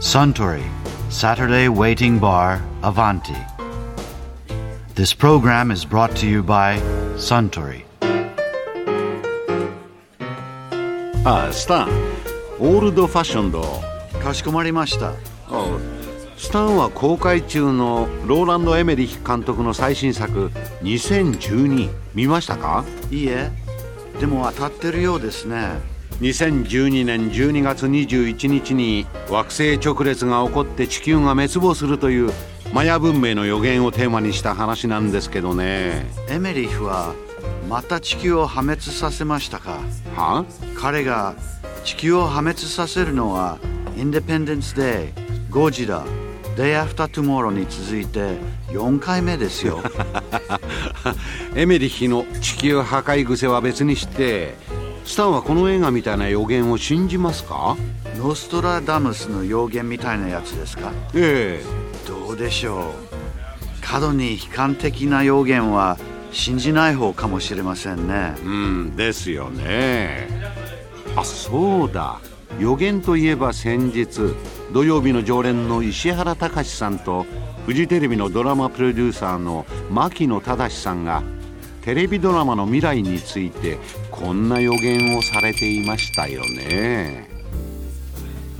Suntory Saturday Waiting Bar Avanti. This program is brought to you by Suntory. ああスタンオールドファッションドかしこまりました。あスタンは公開中のローランド・エメリヒ監督の最新作2012見ましたかいいえ、でも当たってるようですね。2012年12月21日に惑星直列が起こって地球が滅亡するというマヤ文明の予言をテーマにした話なんですけどね。エメリヒはまた地球を破滅させましたか？は？彼が地球を破滅させるのはインデペンデンス・デイ、ゴジラ、デイ・アフター・トゥモローに続いて4回目ですよ。エメリヒの地球破壊癖は別にしてスタンはこの映画みたいな予言を信じますか？ノストラダムスの予言みたいなやつですか？えどうでしょう？過度に悲観的な予言は信じない方かもしれませんね。えうんですよね。あそうだ。予言といえば先日土曜日の常連の石原隆さんとフジテレビのドラマプロデューサーの牧野忠さんがテレビドラマの未来についてこんな予言をされていましたよね。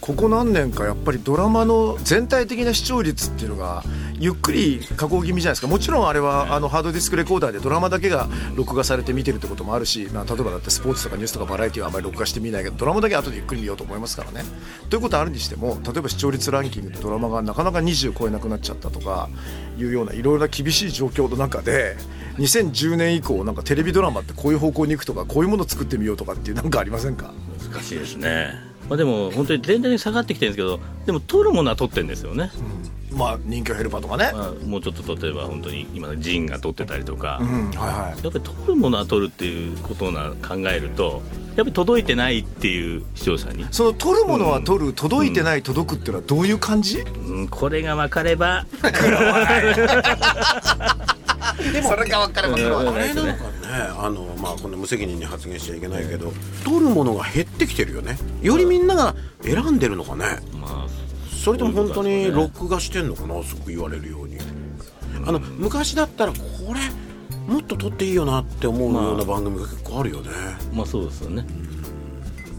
ここ何年かやっぱりドラマの全体的な視聴率っていうのがゆっくり下降気味じゃないですか。もちろんあれはあのハードディスクレコーダーでドラマだけが録画されて見てるってこともあるし、まあ、例えばだってスポーツとかニュースとかバラエティーはあまり録画して見ないけどドラマだけ後でゆっくり見ようと思いますからね。ということはあるにしても例えば視聴率ランキングでドラマがなかなか20超えなくなっちゃったとかいうようないろいろな厳しい状況の中で2010年以降なんかテレビドラマってこういう方向に行くとかこういうものを作ってみようとかっていうなんかありませんか？難しいですね、まあ、でも本当に全体に下がってきてるんですけどでも取るものは取ってるんですよね、まあ人気ヘルパーとかね、まあ、もうちょっと例えば本当に今のジンが取ってたりとか、うんはいはい。やっぱり取るものは取るっていうことをな考えるとやっぱり届いてないっていう視聴者に、その取るものは取る、届いてない届くっていうのはどういう感じ、うん、これが分かれば。それが分かればうん。あれなのかね。あのまあこんな無責任に発言しちゃいけないけど取るものが減ってきてるよね。よりみんなが選んでるのかね。まあそれとも本当に録画してんのかなすごく言われるように。あの昔だったらこれもっと撮っていいよなって思うような番組が結構あるよね、まあそうですよね。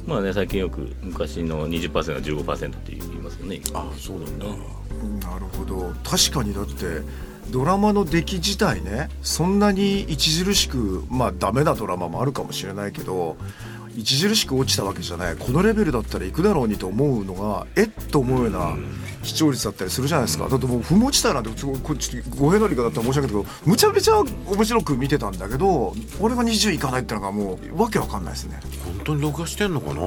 まあね最近よく昔の 20%, が15%って言いますよねあそうなんだ、なるほど。確かにだってドラマの出来自体ねそんなに著しくまあダメなドラマもあるかもしれないけど著しく落ちたわけじゃない。このレベルだったら行くだろうにと思うのがえっと思うような視聴率だったりするじゃないですか。だってもう不も落ちたなんてこっち語弊のありかだったら申し訳ないけどむちゃめちゃ面白く見てたんだけど俺が20いかないってのがもうわけわかんないですね。本当に録画してんのかな？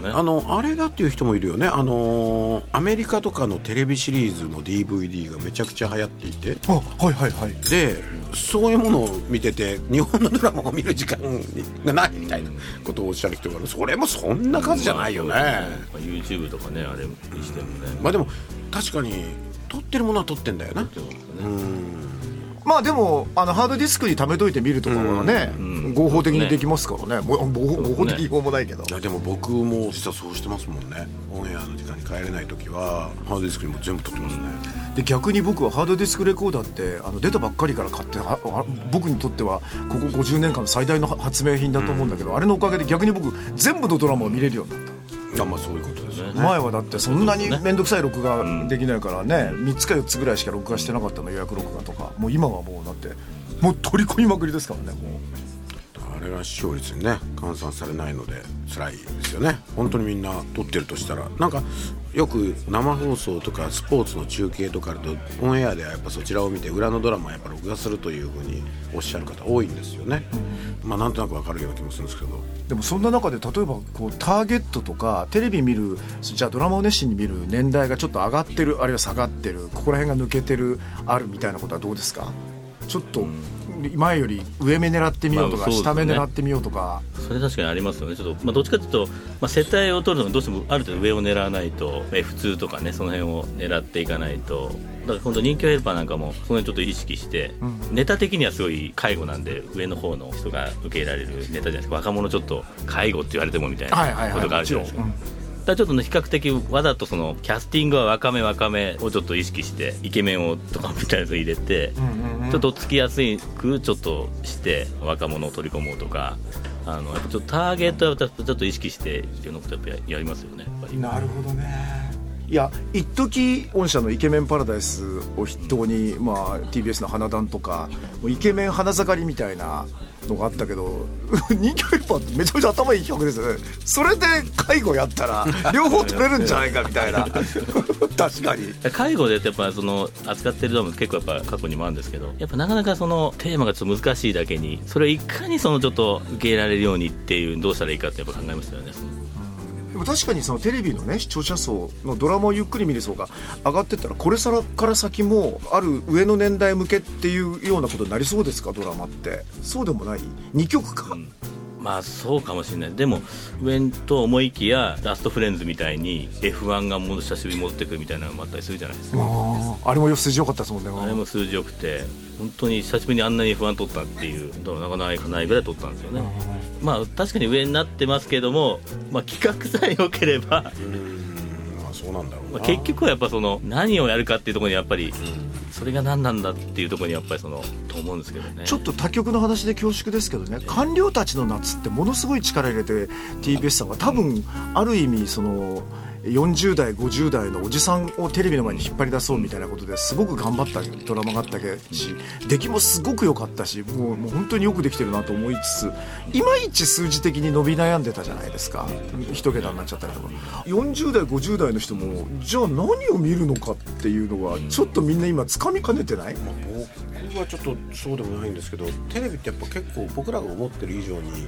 ね。あのあれだっていう人もいるよね。あのアメリカとかのテレビシリーズの DVD がめちゃくちゃ流行っていて。あはいはいはい。でそういうものを見てて日本のドラマを見る時間がないみたいなことをおっしゃる人がいる。それもそんな数じゃないよね、まあ YouTube とかねあれにしてもね。まあでも確かに撮ってるものは撮ってんだよな。そうですね。まあでもあのハードディスクに貯めといて見るとかはね、うん合法的にできますからね。もう合法的法もないけど、いやでも僕も実はそうしてますもんね。オンエアの時間に帰れない時はハードディスクにも全部撮ってますね。で逆に僕はハードディスクレコーダーってあの出たばっかりから買って僕にとってはここ50年間の最大の発明品だと思うんだけど、あれのおかげで逆に僕全部のドラマを見れるようになった。あまあそういうことですよね。前はだってそんなに面倒くさい録画できないからね3つか4つぐらいしか録画してなかったの予約録画とか。もう今はもうだってもう取り込みまくりですからねもうあれが視聴率にね換算されないので辛いですよね。本当にみんな撮ってるとしたらなんかよく生放送とかスポーツの中継とかあるとオンエアではやっぱそちらを見て裏のドラマはやっぱ録画するというふうにおっしゃる方多いんですよね、まあなんとなくわかるような気もするんですけど。でもそんな中で例えばこうターゲットとかテレビ見るじゃあドラマを熱心に見る年代がちょっと上がってるあるいは下がってるここら辺が抜けてるあるみたいなことはどうですか？ちょっと前より上目狙ってみようとか、下目狙ってみようとか。それ確かにありますよね。ちょっと、まあ、どっちかというと、まあ、世帯を取るのがどうしてもある程度上を狙わないと F2 とかねその辺を狙っていかないと。だから本当人気ヘルパーなんかもその辺ちょっと意識して、ネタ的にはすごい介護なんで上の方の人が受け入れられるネタじゃないですか。若者ちょっと介護って言われてもみたいなはいはいはい。ことがあるじゃないですか、もちだからちょっとね比較的わざとそのキャスティングは若め若めをちょっと意識してイケメンをとかみたいなや入れて、ちょっとつきやすくちょっとして若者を取り込もうとかあのやっぱちょっとターゲットはちょっと意識してっていうのことやっぱやりますよねなるほどねいや一時御社のイケメンパラダイスを筆頭に、まあ、TBS の花壇とかもうイケメン花盛りみたいなのがあったけど 人気ヘルパーってめちゃめちゃ頭いい企画ですよね。それで介護やったら 両方取れるんじゃないかみたいな。確かに。介護でやっぱその扱ってるドラマ結構やっぱ過去にもあるんですけどやっぱなかなかそのテーマがちょっと難しいだけにそれをいかにそのちょっと受け入れられるようにっていうどうしたらいいかってやっぱ考えますよねでも確かにそのテレビのね視聴者層のドラマをゆっくり見る層が上がってったらこれから先もある上の年代向けっていうようなことになりそうですか？ドラマって。そうでもない？2極か、うん。まあそうかもしれない。でも上と思いきやラストフレンズみたいに F1 がもう久しぶりに戻ってくるみたいなのもあったりするじゃないですか。あれも数字良かったですもんね。あれも数字良くて本当に久しぶりにあんなに F1 取ったっていうなかなかないぐらい取ったんですよね。まあ確かに上になってますけども、まあ、企画さえ良ければそうなんだろう、まあ、結局はやっぱその何をやるかっていうところにやっぱり、それが何なんだっていうところにやっぱりそのと思うんですけどね。ちょっと他局の話で恐縮ですけどね。官僚たちの夏ってものすごい力入れて TBS さんが多分ある意味その。40代50代のおじさんをテレビの前に引っ張り出そうみたいなことですごく頑張ったドラマがあったし出来もすごく良かったしもうもう本当によくできてるなと思いつついまいち数字的に伸び悩んでたじゃないですか。一桁になっちゃったりとか。40代50代の人もじゃあ何を見るのかっていうのがちょっとみんな今つかみかねてない、僕はちょっとそうでもないんですけどテレビってやっぱ結構僕らが思ってる以上に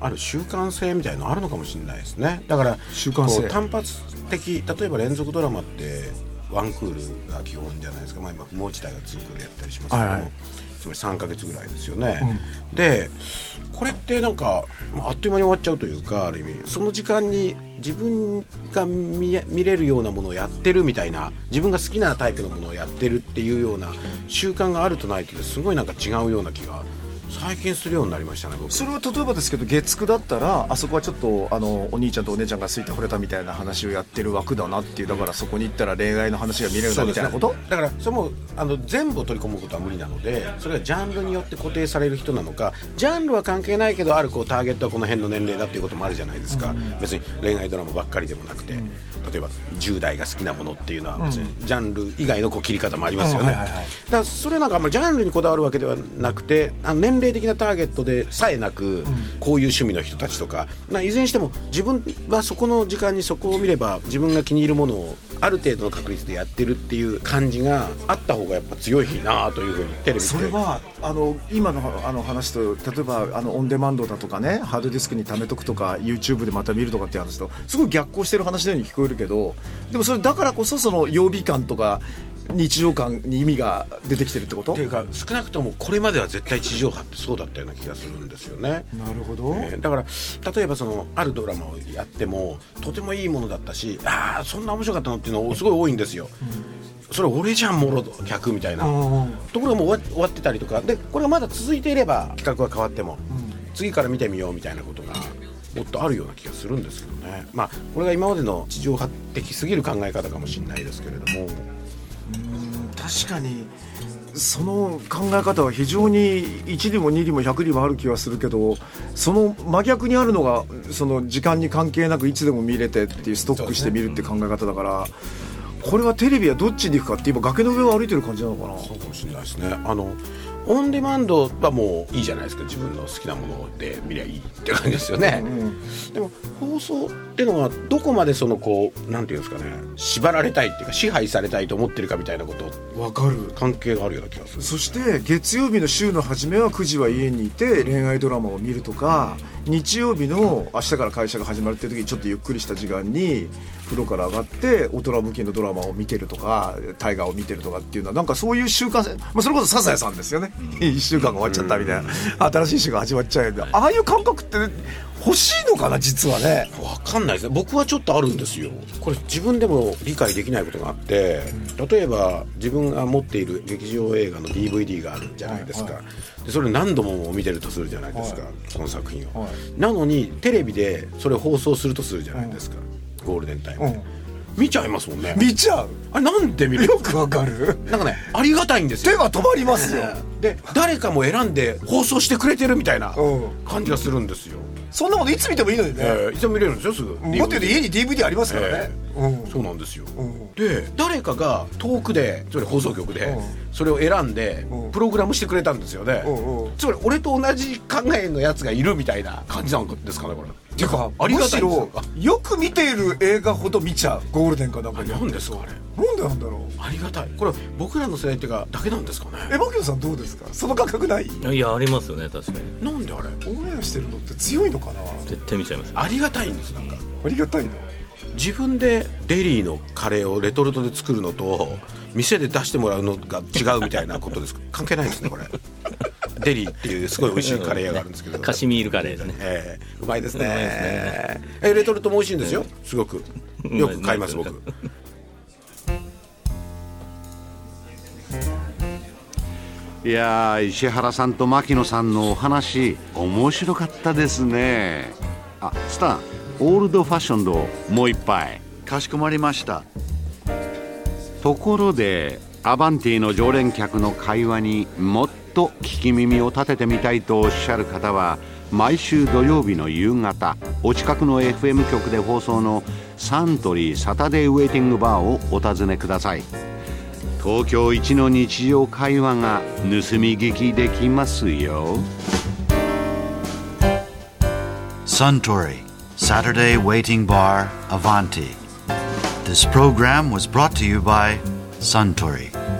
ある習慣性みたいのあるのかもしれないですね。だから習慣性。単発的例えば連続ドラマってワンクールが基本じゃないですか、まあ、今もう一台が2クールやったりしますけども、はいはい、つまり3か月ぐらいですよね、うん、でこれってなんかあっという間に終わっちゃうというかある意味その時間に自分が見見れるようなものをやってるみたいな自分が好きなタイプのものをやってるっていうような習慣があるとないとすごいなんか違うような気が最近するようになりましたねそれは例えばですけど月9だったらあそこはちょっとあのお兄ちゃんとお姉ちゃんが好いて惚れたみたいな話をやってる枠だなっていうだからそこに行ったら恋愛の話が見れるなみたいなこと、ね、だからそれもあの全部を取り込むことは無理なのでそれがジャンルによって固定される人なのかジャンルは関係ないけどあるこうターゲットはこの辺の年齢だっていうこともあるじゃないですか、うん、別に恋愛ドラマばっかりでもなくて、うん、例えば10代が好きなものっていうのは別にジャンル以外のこう切り方もありますよね、だからそれなんかあんまりジャンルにこだわるわけではなくてあの年齢的なターゲットトでさえなく、こういう趣味の人たちとか、まあ、いずれにしても自分はそこの時間にそこを見れば自分が気に入るものをある程度の確率でやってるっていう感じがあった方がやっぱ強いなというふうにテレビそれはあの今のあの話と例えばあのオンデマンドだとかねハードディスクに貯めとくとか YouTube でまた見るとかって話とすごい逆行してる話のように聞こえるけどでもそれだからこそその曜日感とか日常感に意味が出てきてるってこと？っていうか少なくともこれまでは絶対地上波ってそうだったような気がするんですよね。なるほど、えー、だから例えばそのあるドラマをやってもとてもいいものだったしああそんな面白かったのっていうのすごい多いんですよ、うん、それ俺じゃんもろ客みたいな。ところがもう終わってたりとか。でこれがまだ続いていれば企画が変わっても、うん、次から見てみようみたいなことがもっとあるような気がするんですけどね。まあこれが今までの地上波的すぎる考え方かもしれないですけれども。確かにその考え方は非常に1里も2にも100にもある気はするけどその真逆にあるのがその時間に関係なくいつでも見れてっていうストックして見るって考え方だから。これはテレビはどっちに行くかって今崖の上を歩いてる感じなのかな？そうかもしれないですね。あのオンデマンドはもういいじゃないですか自分の好きなもので見りゃいいって感じですよね、うん、でも放送っていうのはどこまでそのこうなんていうんですかね縛られたいっていうか支配されたいと思ってるかみたいなことわかる。関係があるような気がする。そして月曜日の週の初めは9時は家にいて恋愛ドラマを見るとか、日曜日の明日から会社が始まるっていう時にちょっとゆっくりした時間に風呂から上がって大人向きのドラマを見てるとか大河を見てるとかっていうのはなんかそういう習慣、まあ、それこそ笹谷さんですよね、うん、1週間が終わっちゃったみたいな、新しい週が始まっちゃうああいう感覚って欲しいのかな実はね。分かんないですね。僕はちょっとあるんですよ。これ自分でも理解できないことがあって例えば自分が持っている劇場映画の DVD があるじゃないですか、はいはい、でそれ何度も見てるとするじゃないですか、はい、その作品を、なのにテレビでそれを放送するとするじゃないですか、ゴールデンタイム。で、うん。見ちゃいますもんね。見ちゃう。あれなんで見る？よくわかる。なんかねありがたいんですよ。手が止まりますよ。で誰かも選んで放送してくれてるみたいなうん。感じがするんですよ、そんなこといつ見てもいいのにね、ええいつでも見れるんですよすぐ。もっと言うと家に DVD ありますからね。え、うん。そうなんですよ、ん。で誰かが遠くでつまり放送局でうん。それを選んでうん。プログラムしてくれたんですよね、うんうん。つまり俺と同じ考えのやつがいるみたいな感じなんですかねこれていうかありがたいんですむよしろよく見ている映画ほど見ちゃう。ゴールデンかなんかに何ですかあれ？なんでなんだろう？ありがたい。これ僕らの世代っていうかだけなんですかね？えマキオさんどうですか？その感覚ない？いやありますよね確かに。なんであれ？オンエアしてるのって強いのかな？絶対見ちゃいますよ。ありがたいんですなんか。ありがたいの？自分でデリーのカレーをレトルトで作るのと店で出してもらうのが違うみたいなことです関係ないですねこれデリーっていうすごい美味しいカレー屋があるんですけど。カシミールカレーだね。ええ。うまいですね。ですね。えレトルトも美味しいんですよ。すごく。よく買います僕。いやー石原さんと牧野さんのお話面白かったですね。あスタンオールドファッションドもう一杯。かしこまりました。ところでアバンティの常連客の会話にもっと聞き耳を立ててみたいとおっしゃる方は毎週土曜日の夕方お近くの FM 局で放送のサントリーサタデーウェイティングバーをお尋ねください東京一の日常会話が盗み聞きできますよ Suntory Saturday Waiting Bar Avanti. This program was brought to you by Suntory.